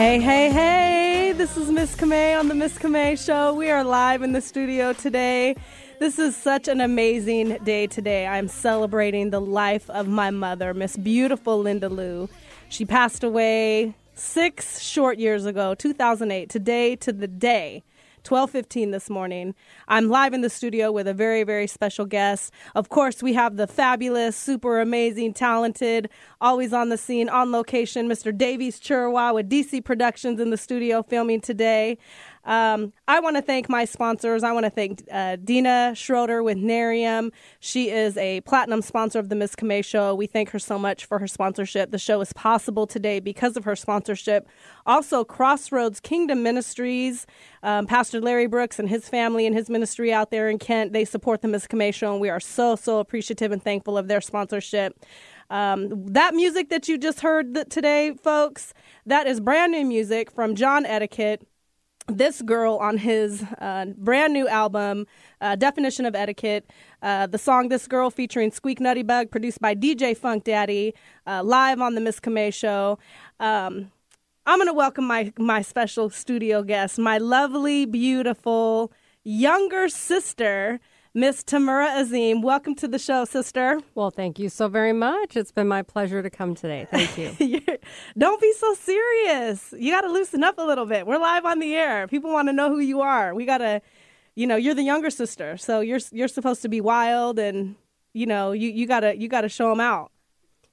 Hey, hey, hey! This is Miss Camay on the Miss Camay Show. We are live in the studio today. This is such an amazing day today. I'm celebrating the life of my mother, Miss Beautiful Linda Lou. She passed away six short years ago, 2008, today to the day. 12:15 this morning. I'm live in the studio with a very very special guest. Of course, we have the fabulous, super amazing, talented, always on the scene, on location, Mr. Davies Chirwa with DC Productions in the studio filming today. Um, I want to thank my sponsors. I want to thank uh, Dina Schroeder with Nerium. She is a platinum sponsor of the Miss Camay Show. We thank her so much for her sponsorship. The show is possible today because of her sponsorship. Also, Crossroads Kingdom Ministries, um, Pastor Larry Brooks and his family and his ministry out there in Kent, they support the Miss Camay Show, and we are so, so appreciative and thankful of their sponsorship. Um, that music that you just heard th- today, folks, that is brand new music from Jon Etiquette this girl on his uh, brand new album, uh, Definition of Etiquette. Uh, the song This Girl featuring Squeek Nuttybug, produced by DJ Funk Daddy, uh, live on the Miss Camay Show. Um, I'm going to welcome my, my special studio guest, my lovely, beautiful younger sister, Miss Tamura Azim. Welcome to the show, sister. Well, thank you so very much. It's been my pleasure to come today. Thank you. Don't be so serious. You got to loosen up a little bit. We're live on the air. People want to know who you are. We got to, you know, you're the younger sister, so you're you're supposed to be wild and you know you you gotta you gotta show them out.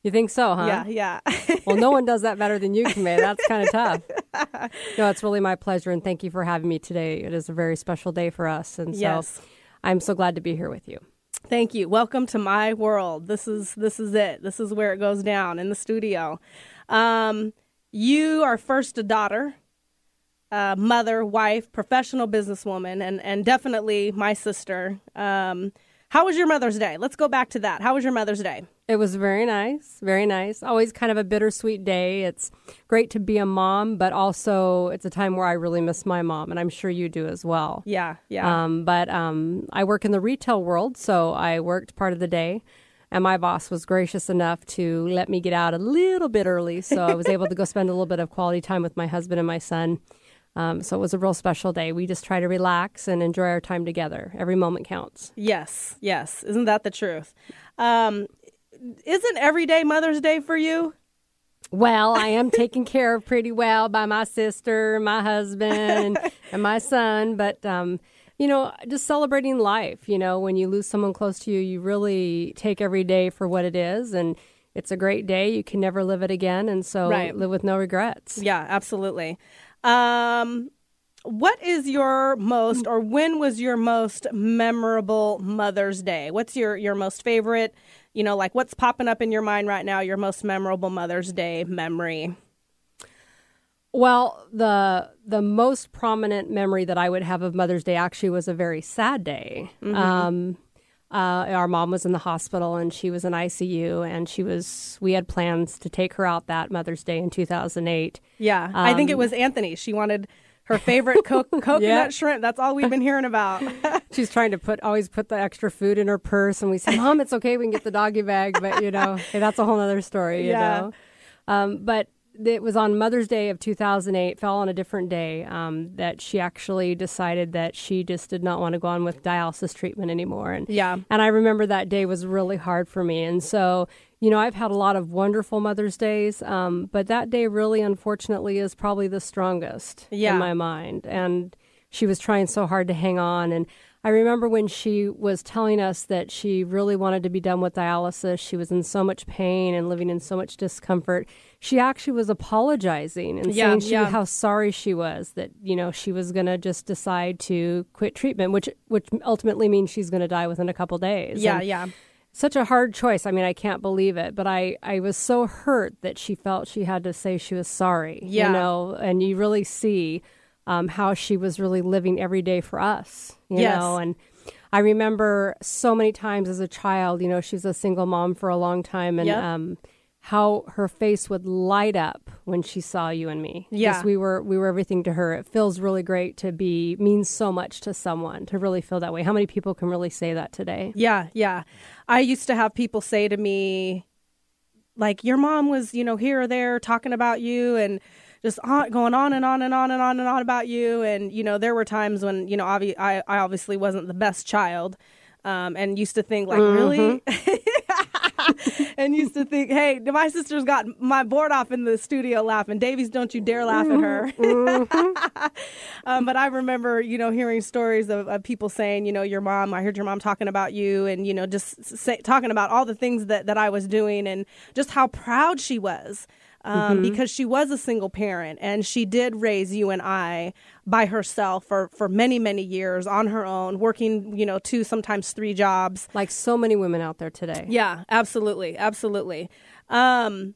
You think so, huh? Yeah, yeah. well, no one does that better than you, Camay. That's kind of tough. No, it's really my pleasure, and thank you for having me today. It is a very special day for us, and so. Yes. I'm so glad to be here with you. Thank you. Welcome to my world. This is this is it. This is where it goes down in the studio. Um, you are first a daughter, uh, mother, wife, professional businesswoman, and and definitely my sister. Um, how was your Mother's Day? Let's go back to that. How was your Mother's Day? It was very nice, very nice. Always kind of a bittersweet day. It's great to be a mom, but also it's a time where I really miss my mom, and I'm sure you do as well. Yeah, yeah. Um, but um, I work in the retail world, so I worked part of the day, and my boss was gracious enough to let me get out a little bit early, so I was able to go spend a little bit of quality time with my husband and my son. Um, so it was a real special day. We just try to relax and enjoy our time together. Every moment counts. Yes, yes. Isn't that the truth? Um, isn't every day Mother's Day for you? Well, I am taken care of pretty well by my sister, my husband, and my son. But, um, you know, just celebrating life. You know, when you lose someone close to you, you really take every day for what it is. And it's a great day. You can never live it again. And so Right. live with no regrets. Yeah, absolutely. Um, what is your most, or when was your most memorable Mother's Day? What's your your most favorite? You know, like what's popping up in your mind right now? Your most memorable Mother's Day memory? Well, the the most prominent memory that I would have of Mother's Day actually was a very sad day. Um, uh, our mom was in the hospital and she was in ICU, and she was. We had plans to take her out that Mother's Day in 2008. Yeah, I think it was Anthony. She wanted her favorite co- coconut shrimp. That's all we've been hearing about. She's trying to put always put the extra food in her purse, and we said, "Mom, it's okay. We can get the doggy bag." But you know, hey, that's a whole other story. You Yeah. know, um, but it was on Mother's Day of 2008. Fell on a different day um, that she actually decided that she just did not want to go on with dialysis treatment anymore. And Yeah. and I remember that day was really hard for me. And so, you know, I've had a lot of wonderful Mother's Days, um, but that day really, unfortunately, is probably the strongest Yeah. in my mind. And she was trying so hard to hang on. And I remember when she was telling us that she really wanted to be done with dialysis. She was in so much pain and living in so much discomfort. She actually was apologizing and Yeah, saying she, yeah. how sorry she was that you know she was going to just decide to quit treatment, which which ultimately means she's going to die within a couple days. Yeah, And yeah. such a hard choice. I mean, I can't believe it, but I, I was so hurt that she felt she had to say she was sorry. Yeah. You know, and you really see um, how she was really living every day for us, you Yes. know, and I remember so many times as a child, you know, she was a single mom for a long time and Yep. um, how her face would light up when she saw you and me. Yeah. We were we were everything to her. It feels really great to be means so much to someone to really feel that way. How many people can really say that today? Yeah, yeah. I used to have people say to me, like, your mom was, you know, here or there talking about you and just on, going on and on and on and on and on about you. And you know, there were times when you know, obvi- I I obviously wasn't the best child, um, and used to think like, really. and used to think, hey, my sister's got my board off in the studio laughing. Davies, don't you dare laugh at her. um, but I remember, you know, hearing stories of, of, people saying, you know, your mom, I heard your mom talking about you and, you know, just say, talking about all the things that, that I was doing and just how proud she was. Um, mm-hmm. because she was a single parent and she did raise you and I by herself for, for many, many years on her own, working, you know, two, sometimes three jobs. Like so many women out there today. Yeah, absolutely. Absolutely. Um,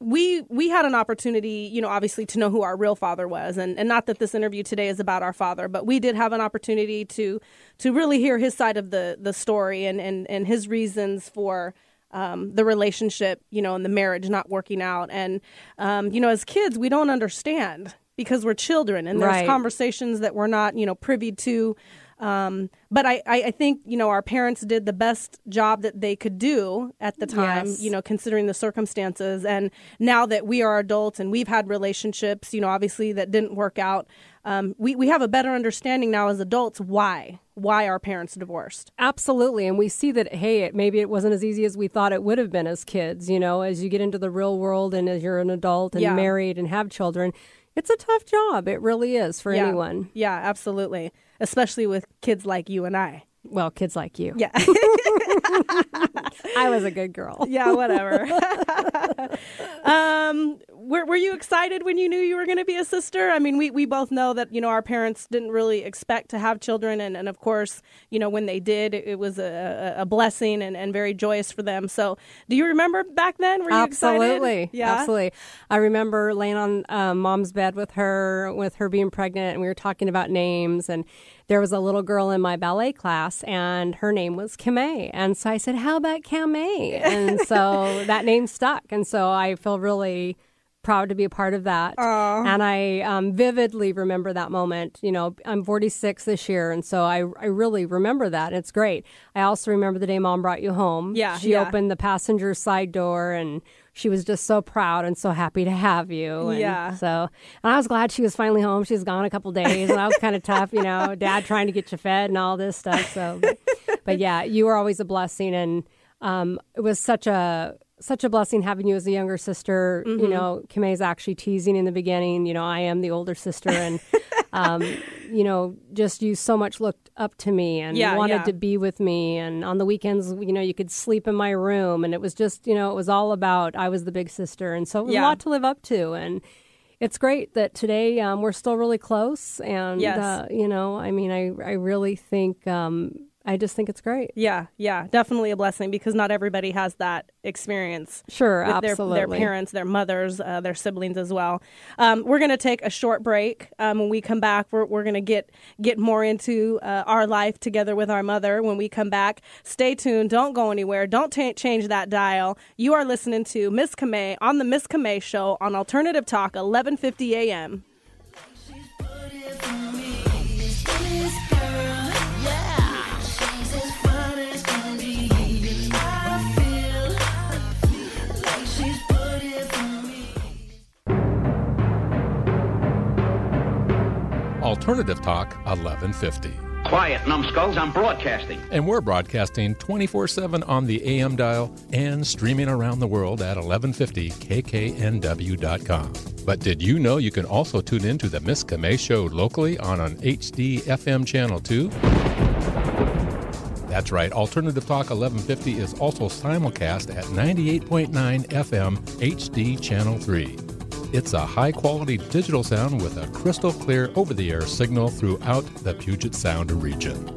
we we had an opportunity, you know, obviously to know who our real father was, and, and not that this interview today is about our father, but we did have an opportunity to to really hear his side of the the story and and, and his reasons for um, the relationship, you know, and the marriage not working out. And, um, you know, as kids, we don't understand because we're children and there's right. conversations that we're not, you know, privy to. Um, but I, I, think, you know, our parents did the best job that they could do at the time, yes. you know, considering the circumstances. And now that we are adults and we've had relationships, you know, obviously that didn't work out, um, we, we have a better understanding now as adults why why our parents divorced. Absolutely. And we see that, hey, it, maybe it wasn't as easy as we thought it would have been as kids. You know, as you get into the real world and as you're an adult and yeah. married and have children, it's a tough job. It really is for yeah. anyone. Yeah, absolutely. Especially with kids like you and I. Well, kids like you. Yeah. I was a good girl. Yeah, whatever. um, were, were you excited when you knew you were going to be a sister? I mean, we, we both know that, you know, our parents didn't really expect to have children. And, and of course, you know, when they did, it, it was a, a blessing and, and very joyous for them. So do you remember back then? Were you absolutely. excited? Yeah. Absolutely. I remember laying on um, mom's bed with her, with her being pregnant, and we were talking about names. And there was a little girl in my ballet class, and her name was Camay. And so I said, How about Camay? And so that name stuck. And so I feel really proud to be a part of that. Aww. And I um, vividly remember that moment. You know, I'm 46 this year, and so I, I really remember that. It's great. I also remember the day mom brought you home. Yeah. She yeah. opened the passenger side door and she was just so proud and so happy to have you. And yeah. So, and I was glad she was finally home. She was gone a couple days, and I was kind of tough, you know, dad trying to get you fed and all this stuff. So, but, but yeah, you were always a blessing, and um, it was such a such a blessing having you as a younger sister. Mm-hmm. You know, Camay's actually teasing in the beginning. You know, I am the older sister, and um, you know, just you so much looked up to me and yeah, wanted yeah. to be with me. And on the weekends, you know, you could sleep in my room, and it was just, you know, it was all about I was the big sister, and so it was yeah. a lot to live up to. And it's great that today um, we're still really close. And yes. uh, you know, I mean, I I really think. Um, I just think it's great. Yeah, yeah, definitely a blessing because not everybody has that experience. Sure, absolutely. Their, their parents, their mothers, uh, their siblings as well. Um, we're going to take a short break. Um, when we come back, we're, we're going to get get more into uh, our life together with our mother. When we come back, stay tuned. Don't go anywhere. Don't t- change that dial. You are listening to Miss Camay on the Miss Camay Show on Alternative Talk, 11:50 a.m. Alternative Talk 1150. Quiet, numbskulls, I'm broadcasting. And we're broadcasting 24 7 on the AM dial and streaming around the world at 1150kknw.com. But did you know you can also tune in to the Miss Camay Show locally on an HD FM channel too? That's right, Alternative Talk 1150 is also simulcast at 98.9 FM HD Channel 3. It's a high quality digital sound with a crystal clear over the air signal throughout the Puget Sound region.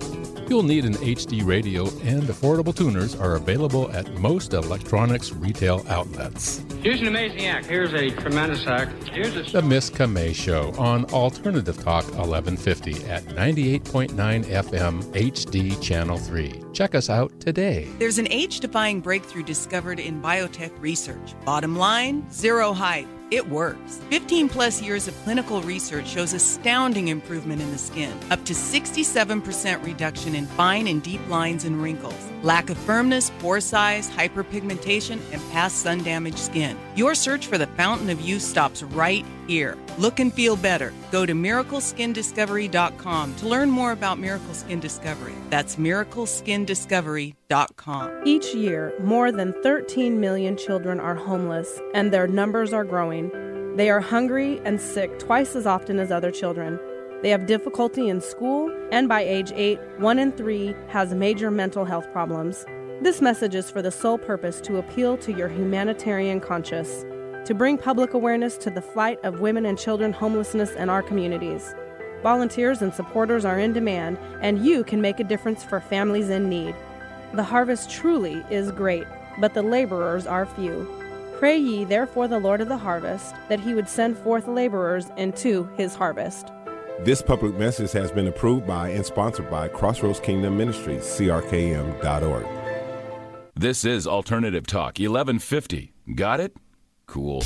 You'll need an HD radio, and affordable tuners are available at most electronics retail outlets. Here's an amazing act. Here's a tremendous act. Here's a. The Miss Camay Show on Alternative Talk 1150 at 98.9 FM HD Channel 3. Check us out today. There's an age defying breakthrough discovered in biotech research. Bottom line zero height it works. 15 plus years of clinical research shows astounding improvement in the skin, up to 67% reduction in fine and deep lines and wrinkles, lack of firmness, pore size, hyperpigmentation, and past sun damaged skin. Your search for the fountain of youth stops right here. Look and feel better. Go to miracleskindiscovery.com to learn more about Miracle Skin Discovery. That's miracleskindiscovery.com. Each year, more than 13 million children are homeless, and their numbers are growing. They are hungry and sick twice as often as other children. They have difficulty in school, and by age 8, 1 in 3 has major mental health problems. This message is for the sole purpose to appeal to your humanitarian conscience, to bring public awareness to the fight of women and children homelessness in our communities. Volunteers and supporters are in demand, and you can make a difference for families in need. The harvest truly is great, but the laborers are few. Pray ye therefore the Lord of the harvest that he would send forth laborers into his harvest. This public message has been approved by and sponsored by Crossroads Kingdom Ministries, crkm.org. This is Alternative Talk 1150. Got it? Cool.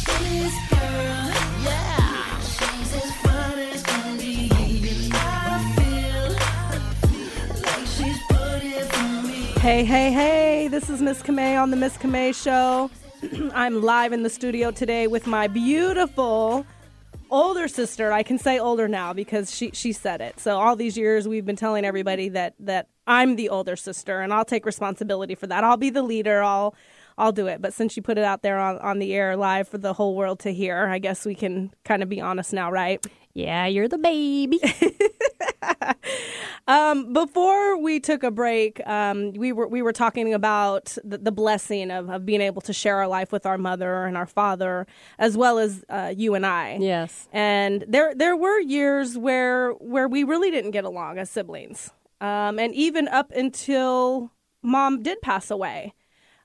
Hey, hey, hey, this is Miss Camay on the Miss Camay Show. I'm live in the studio today with my beautiful older sister. I can say older now because she, she said it. So all these years we've been telling everybody that, that I'm the older sister and I'll take responsibility for that. I'll be the leader. I'll I'll do it. But since you put it out there on, on the air live for the whole world to hear, I guess we can kind of be honest now, right? Yeah, you're the baby. um, before we took a break, um, we were we were talking about the, the blessing of, of being able to share our life with our mother and our father, as well as uh, you and I. Yes. And there there were years where where we really didn't get along as siblings, um, and even up until mom did pass away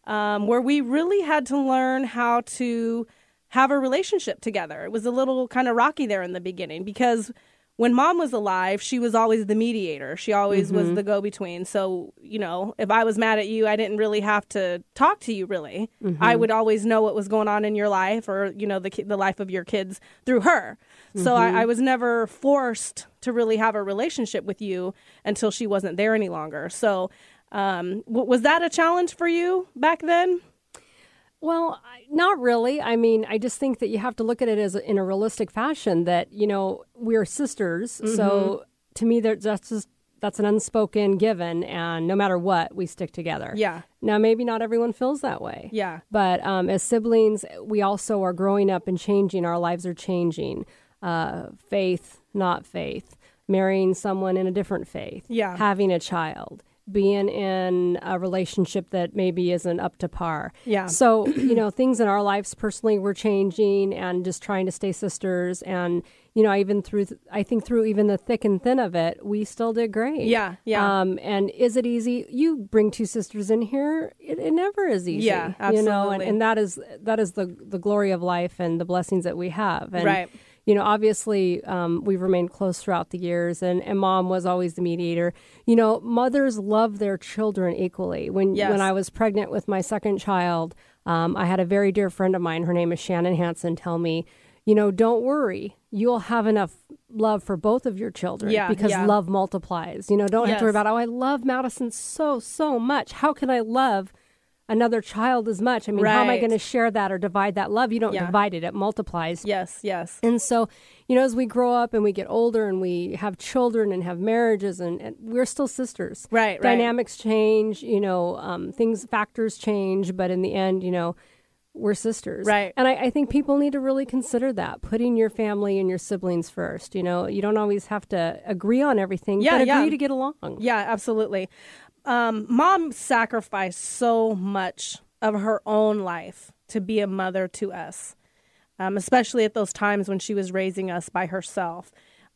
um, where we really had to learn how to have a relationship together. It was a little kind of rocky there in the beginning because when mom was alive, she was always the mediator. She always mm-hmm. was the go between. So, you know, if I was mad at you, I didn't really have to talk to you really. Mm-hmm. I would always know what was going on in your life or, you know, the, the life of your kids through her. So mm-hmm. I, I was never forced to really have a relationship with you until she wasn't there any longer. So um, w- was that a challenge for you back then? Well, not really. I mean, I just think that you have to look at it as a, in a realistic fashion. That you know we're sisters, mm-hmm. so to me, that's just that's an unspoken given, and no matter what, we stick together. Yeah. Now, maybe not everyone feels that way. Yeah. But um, as siblings, we also are growing up and changing. Our lives are changing. Uh, faith, not faith. Marrying someone in a different faith. Yeah. Having a child being in a relationship that maybe isn't up to par. Yeah. So, you know, things in our lives personally were changing and just trying to stay sisters. And, you know, even through, I think through even the thick and thin of it, we still did great. Yeah. Yeah. Um, and is it easy? You bring two sisters in here, it, it never is easy. Yeah. Absolutely. You know, and, and that is, that is the, the glory of life and the blessings that we have. And, right you know, obviously um, we've remained close throughout the years, and, and mom was always the mediator. You know, mothers love their children equally. When yes. when I was pregnant with my second child, um, I had a very dear friend of mine. Her name is Shannon Hanson. Tell me, you know, don't worry, you'll have enough love for both of your children yeah, because yeah. love multiplies. You know, don't yes. have to worry about oh, I love Madison so so much. How can I love? Another child as much. I mean, right. how am I going to share that or divide that love? You don't yeah. divide it, it multiplies. Yes, yes. And so, you know, as we grow up and we get older and we have children and have marriages and, and we're still sisters. Right, Dynamics right. change, you know, um, things, factors change, but in the end, you know, we're sisters. Right. And I, I, think people need to really consider that, putting your family and your siblings first. You know, you don't always have to agree on everything, yeah, but agree yeah. to get along. Yeah, absolutely. Um, mom sacrificed so much of her own life to be a mother to us, um, especially at those times when she was raising us by herself.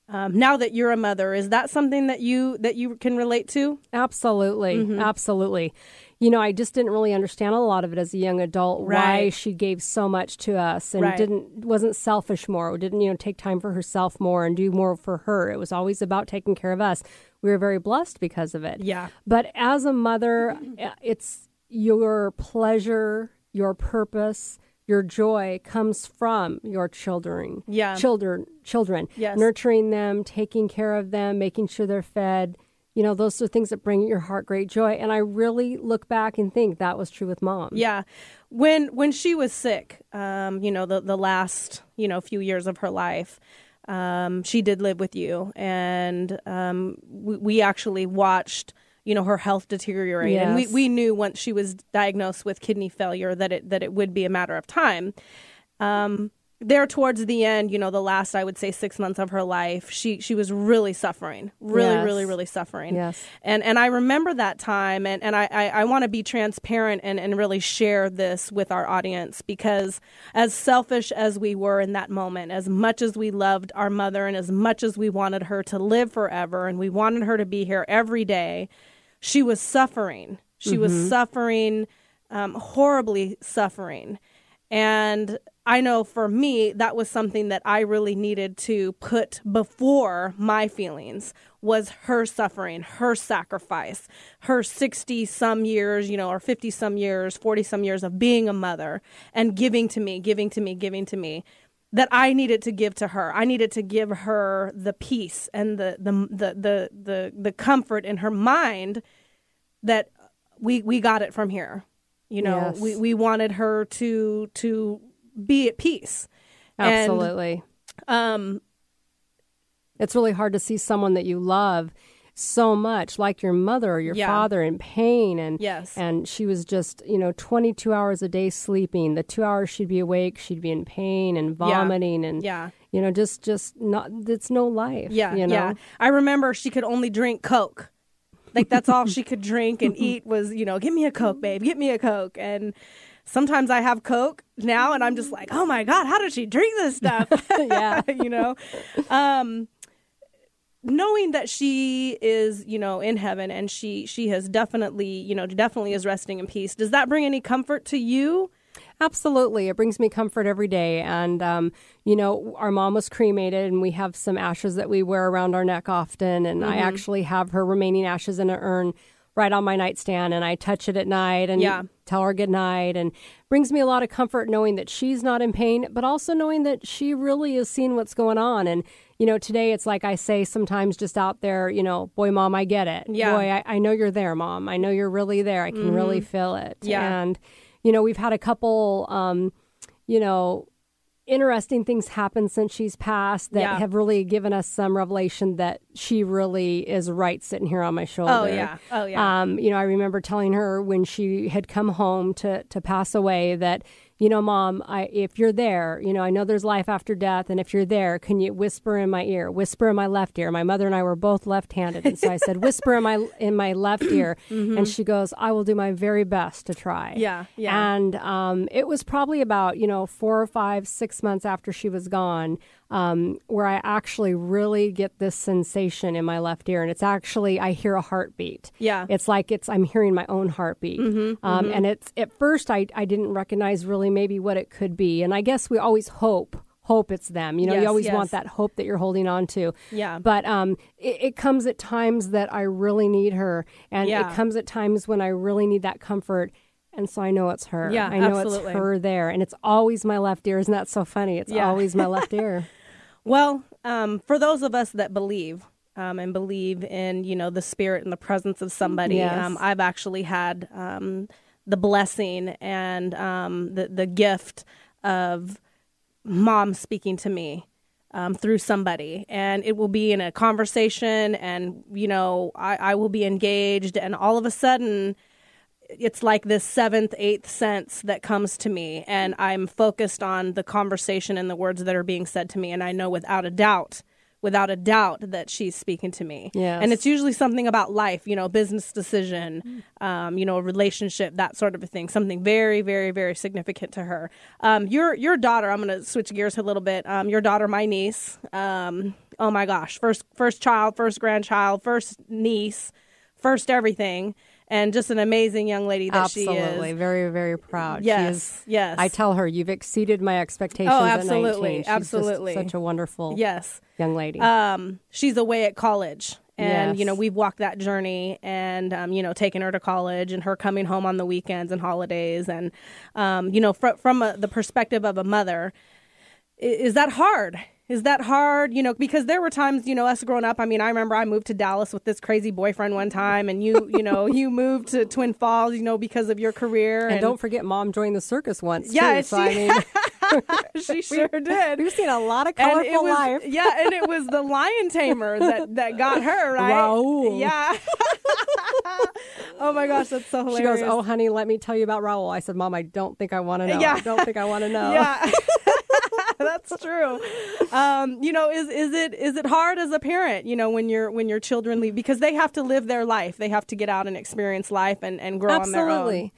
Um, now that you're a mother, is that something that you that you can relate to? Absolutely, mm-hmm. absolutely. You know, I just didn't really understand a lot of it as a young adult. Right. Why she gave so much to us and right. didn't wasn't selfish more, didn't you know take time for herself more and do more for her. It was always about taking care of us. We were very blessed because of it. Yeah. But as a mother, uh, it's your pleasure, your purpose, your joy comes from your children. Yeah. Children, children. Yes. Nurturing them, taking care of them, making sure they're fed, you know, those are things that bring your heart great joy. And I really look back and think that was true with mom. Yeah, when when she was sick, um, you know, the the last you know few years of her life, um, she did live with you, and um, we, we actually watched you know her health deteriorate. And we, we knew once she was diagnosed with kidney failure that it that it would be a matter of time. Um there towards the end you know the last i would say six months of her life she she was really suffering really Yes. really really suffering Yes. and and i remember that time and and i i, I want to be transparent and and really share this with our audience because as selfish as we were in that moment as much as we loved our mother and as much as we wanted her to live forever and we wanted her to be here every day she was suffering. She was suffering, um, horribly suffering. And I know for me, that was something that I really needed to put before my feelings was her suffering, her sacrifice, her 60 some years, you know, or 50 some years, 40 some years of being a mother and giving to me, giving to me, giving to me that I needed to give to her. I needed to give her the peace and the the the the the, the comfort in her mind that we we got it from here. You know, Yes. we we wanted her to to be at peace. And, Absolutely. um it's really hard to see someone that you love so much like your mother or your Yeah. father in pain and Yes. and she was just you know 22 hours a day sleeping the 2 hours she'd be awake she'd be in pain and vomiting and Yeah. you know just just not it's no life Yeah, you know yeah. I remember she could only drink Coke. Like that's all she could drink and eat was, you know, give me a Coke, babe, get me a Coke. And sometimes I have Coke now and I'm just like, oh my God, how does she drink this stuff? Yeah. you know? Um knowing that she is, you know, in heaven and she she has definitely, you know, definitely is resting in peace. Does that bring any comfort to you? Absolutely. It brings me comfort every day. And, um, you know, our mom was cremated and we have some ashes that we wear around our neck often. And Mm-hmm. I actually have her remaining ashes in an urn right on my nightstand and I touch it at night and Yeah. Tell her good night and brings me a lot of comfort knowing that she's not in pain, but also knowing that she really is seeing what's going on. And, you know, today it's like I say sometimes just out there, you know, boy, mom, I get it. Yeah. Mm-hmm. Boy, I, I know you're there, mom. I know you're really there. I can really feel it. Yeah. And, you know, we've had a couple, um, you know, interesting things happen since she's passed that Yeah. have really given us some revelation that she really is right sitting here on my shoulder. Oh, yeah. Oh, yeah. Um, you know, I remember telling her when she had come home to to pass away that, you know, mom, I if you're there, you know, I know there's life after death, and if you're there, can you whisper in my ear, whisper in my left ear? My mother and I were both left-handed, and so I said, whisper in my in my left ear, and she goes, I will do my very best to try. Mm-hmm. Yeah, yeah. And um, it was probably about you know four or five, six months after she was gone, um, where I actually really get this sensation in my left ear, and it's actually I hear a heartbeat. Yeah. it's like it's I'm hearing my own heartbeat. Mm-hmm, um, And it's at first I I didn't recognize really maybe what it could be, and I guess we always hope. Hope it's them. You know, Yes, you always yes. want that hope that you're holding on to. Yeah. But um, it, it comes at times that I really need her, and Yeah. it comes at times when I really need that comfort. And so I know it's her. Yeah, I know absolutely. it's her there, and it's always my left ear. Isn't that so funny? It's Yeah. always my left ear. Well, um, for those of us that believe um, and believe in, you know, the spirit and the presence of somebody, Yes. um, I've actually had um, the blessing and um, the the gift of mom speaking to me um, through somebody, and it will be in a conversation, and you know, I, I will be engaged, and all of a sudden it's like this seventh, eighth sense that comes to me, and I'm focused on the conversation and the words that are being said to me, and I know without a doubt, without a doubt, that she's speaking to me. Yes. And it's usually something about life, you know, business decision, um, you know, a relationship, that sort of a thing, something very, very, very significant to her. Um, your your daughter, I'm going to switch gears a little bit. Um, your daughter, my niece. Um, oh my gosh, first first child, first grandchild, first niece, first everything. And just an amazing young lady that she is. Absolutely, very, very proud. Yes, is- yes. I tell her you've exceeded my expectations. Oh, absolutely, 19. She's just absolutely. such a wonderful Yes. young lady. um, she's away at college. And, you know, we've walked that journey and, um, you know, taking her to college and her coming home on the weekends and holidays. And, um, you know, fr- from a, the perspective of a mother, is that hard? Is that hard? You know, because there were times, you know, us growing up. I mean, I remember I moved to Dallas with this crazy boyfriend one time, and you, you know, you moved to Twin Falls, you know, because of your career. And, don't forget, mom joined the circus once. Yeah, too, so she- I mean, she sure did. we've seen a lot of And colorful was, life. yeah, and it was the lion tamer that that got her right. Raoul. Yeah. oh my gosh, that's so hilarious. She goes, "Oh, honey, let me tell you about Raul." I said, "Mom, I don't think I want to know. Yeah. I don't think I want to know." Yeah. That's true. Um, you know, is is it is it hard as a parent? You know, when your when your children leave because they have to live their life. They have to get out and experience life and, and grow on their own.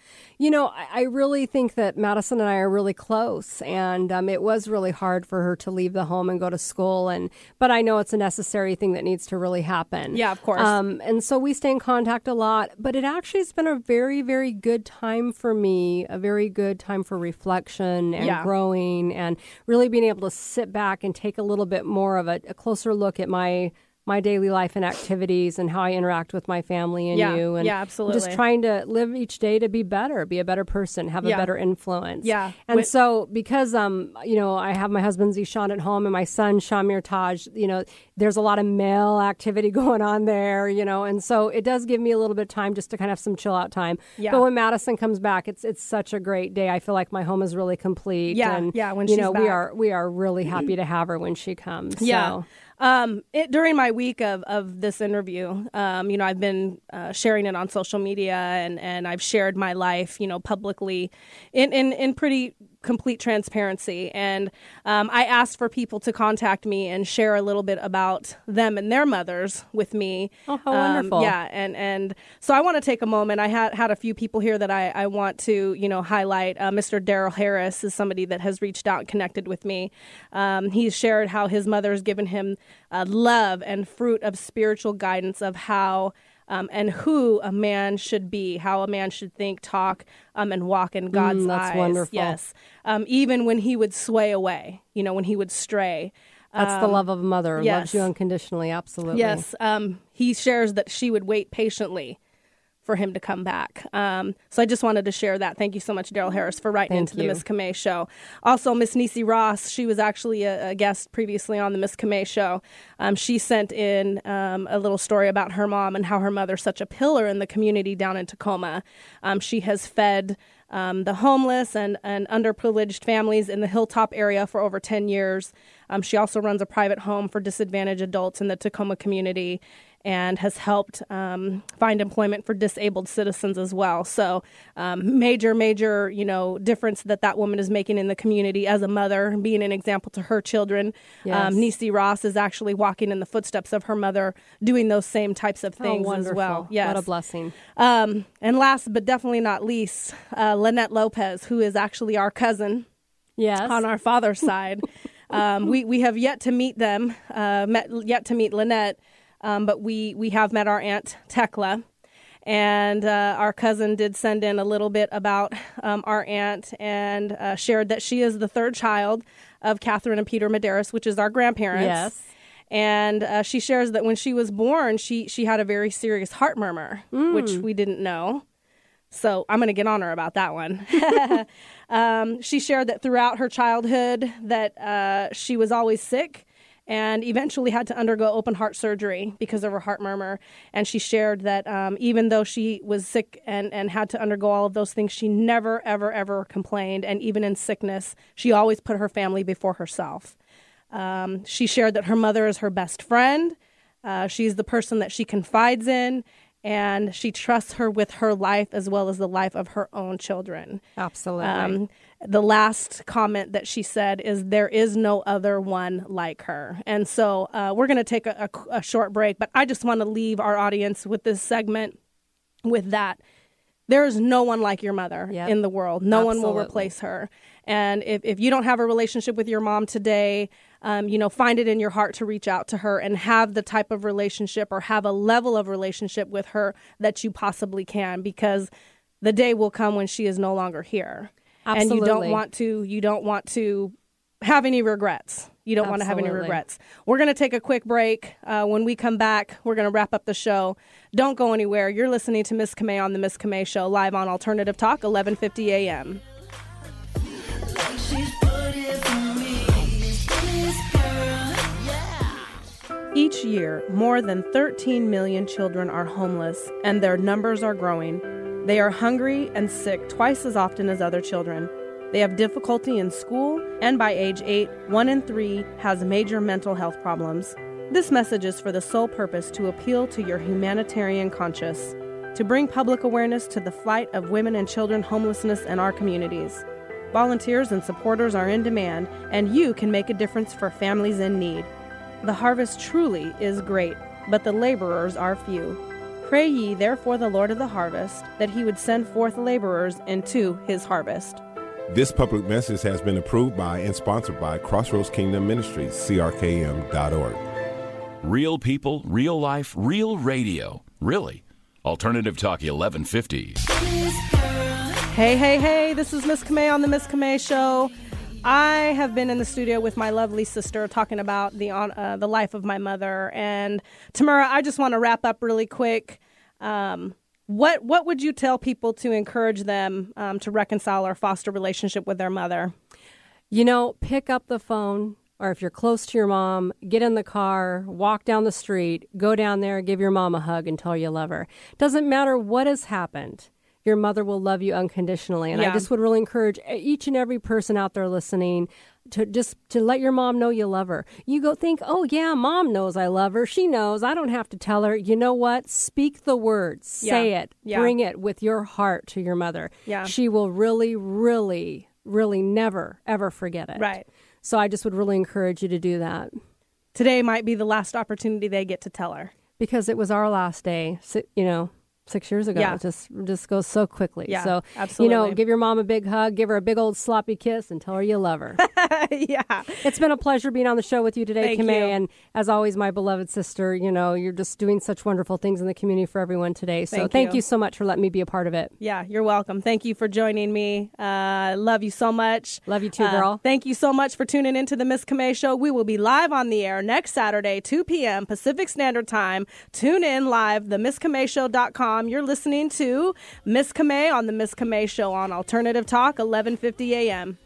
You know, I, I really think that Madison and I are really close, and um, it was really hard for her to leave the home and go to school. And but I know it's a necessary thing that needs to really happen. Yeah, of course. Um, and so we stay in contact a lot. But it actually has been a very, very good time for me. A very good time for reflection and Yeah. growing, and really being able to sit back and take a little bit more of a, a closer look at my. My daily life and activities, and how I interact with my family and Yeah. you, and Yeah, absolutely. just trying to live each day to be better, be a better person, have Yeah. a better influence. Yeah. And so because um you know I have my husband Zishan at home and my son Shamir Taj, you know there's a lot of male activity going on there, you know, and so it does give me a little bit of time just to kind of have some chill out time. Yeah. But when Madison comes back, it's it's such a great day. I feel like my home is really complete. Yeah, and, yeah, when you know we are we are really happy to have her when she comes. Yeah. So. Um, it, during my week of, of this interview, um, you know, I've been uh, sharing it on social media and, and I've shared my life, you know, publicly in, in, in pretty complete transparency. And um, I asked for people to contact me and share a little bit about them and their mothers with me. Oh, how Um, wonderful. Yeah. And, and so I want to take a moment. I had, had a few people here that I, I want to, you know, highlight. Uh, Mr. Daryl Harris is somebody that has reached out and connected with me. Um, he's shared how his mother has given him uh, love and fruit of spiritual guidance of how um, and who a man should be, how a man should think, talk, um, and walk in God's Mm, that's eyes. wonderful. Yes, um, even when he would sway away, you know, when he would stray. That's the love of a mother. Loves Um, you unconditionally. Absolutely. Yes, um, he shares that she would wait patiently for him to come back. Um, so I just wanted to share that. Thank you so much, Daryl Harris, for writing Thank into the. Miss Camay show. Also, Miss Nisi Ross, she was actually a, a guest previously on the Miss Camay show. Um, she sent in um, a little story about her mom and how her mother's such a pillar in the community down in Tacoma. Um, she has fed um, the homeless and, and underprivileged families in the Hilltop area for over 10 years. Um, she also runs a private home for disadvantaged adults in the Tacoma community and has helped um, find employment for disabled citizens as well. So, um, major, major, you know, difference that that woman is making in the community as a mother, being an example to her children. Yes. Um, Nisi Ross is actually walking in the footsteps of her mother, doing those same types of Oh, things wonderful. as well. Yes. What a blessing. Um, and last but definitely not least, uh, Lynette Lopez, who is actually our cousin Yes. on our father's side. Um, we we have yet to meet them, uh, met yet to meet Lynette, um, but we we have met our aunt Tekla, and uh, our cousin did send in a little bit about um, our aunt and uh, shared that she is the third child of Catherine and Peter Medeiros, which is our grandparents. Yes. And uh, she shares that when she was born, she she had a very serious heart murmur, which we didn't know. So I'm going to get on her about that one. um, she shared that throughout her childhood that uh, she was always sick and eventually had to undergo open heart surgery because of her heart murmur. And she shared that um, even though she was sick and, and had to undergo all of those things, she never, ever, ever complained. And even in sickness, she always put her family before herself. Um, she shared that her mother is her best friend. Uh, she's the person that she confides in, and she trusts her with her life as well as the life of her own children. Absolutely. Um, the last comment that she said is, There is no other one like her. And so uh, we're going to take a, a- a short break, but I just want to leave our audience with this segment with that. There is no one like your mother Yep. in the world. No one will replace her. And if, if you don't have a relationship with your mom today, um, you know, find it in your heart to reach out to her and have the type of relationship or have a level of relationship with her that you possibly can because the day will come when she is no longer here. And you don't want to you don't want to have any regrets. You don't want to have any regrets. We're going to take a quick break. Uh, when we come back, we're going to wrap up the show. Don't go anywhere. You're listening to Miss Camay on the Miss Camay Show live on Alternative Talk, 11:50 a.m. Each year, more than 13 million children are homeless, and their numbers are growing. They are hungry and sick twice as often as other children. They have difficulty in school, and by age 8, 1 in 3 has major mental health problems. This message is for the sole purpose to appeal to your humanitarian conscience, to bring public awareness to the fight of women and children homelessness in our communities. Volunteers and supporters are in demand, and you can make a difference for families in need. The harvest truly is great, but the laborers are few. Pray ye therefore the Lord of the harvest, that he would send forth laborers into his harvest. This public message has been approved by and sponsored by Crossroads Kingdom Ministries, crkm.org. Real people, real life, real radio. Really. Alternative Talk 1150. Hey, hey, hey, this is Miss Camay on the Miss Camay Show. I have been in the studio with my lovely sister talking about the uh, the life of my mother. And Tamura, I just want to wrap up really quick. Um, what what would you tell people to encourage them um, to reconcile or foster relationship with their mother? You know, pick up the phone, or if you're close to your mom, get in the car, walk down the street, go down there, give your mom a hug and tell you love her. Doesn't matter what has happened your mother will love you unconditionally. And yeah. I just would really encourage each and every person out there listening to just to let your mom know you love her. You go think, "Oh yeah, mom knows I love her. She knows. I don't have to tell her." You know what? Speak the words. Say it. Yeah. Bring it with your heart to your mother. Yeah. She will really really really never ever forget it. Right. So I just would really encourage you to do that. Today might be the last opportunity they get to tell her. Because it was our last day, you know, six years ago. Yeah. It just just goes so quickly. Yeah, so absolutely. you know, give your mom a big hug, give her a big old sloppy kiss, and tell her you love her. yeah, it's been a pleasure being on the show with you today, Thank You. And as always, my beloved sister, you know, you're just doing such wonderful things in the community for everyone today. So thank, thank you. you. so much for letting me be a part of it. Yeah, you're welcome. Thank you for joining me. Uh, love you so much. Love you too, girl. Uh, thank you so much for tuning into the Miss Camay Show. We will be live on the air next Saturday, 2 p.m. Pacific Standard Time. Tune in live, You're listening to Miss Camay on the Miss Camay Show on Alternative Talk, 11:50 a.m.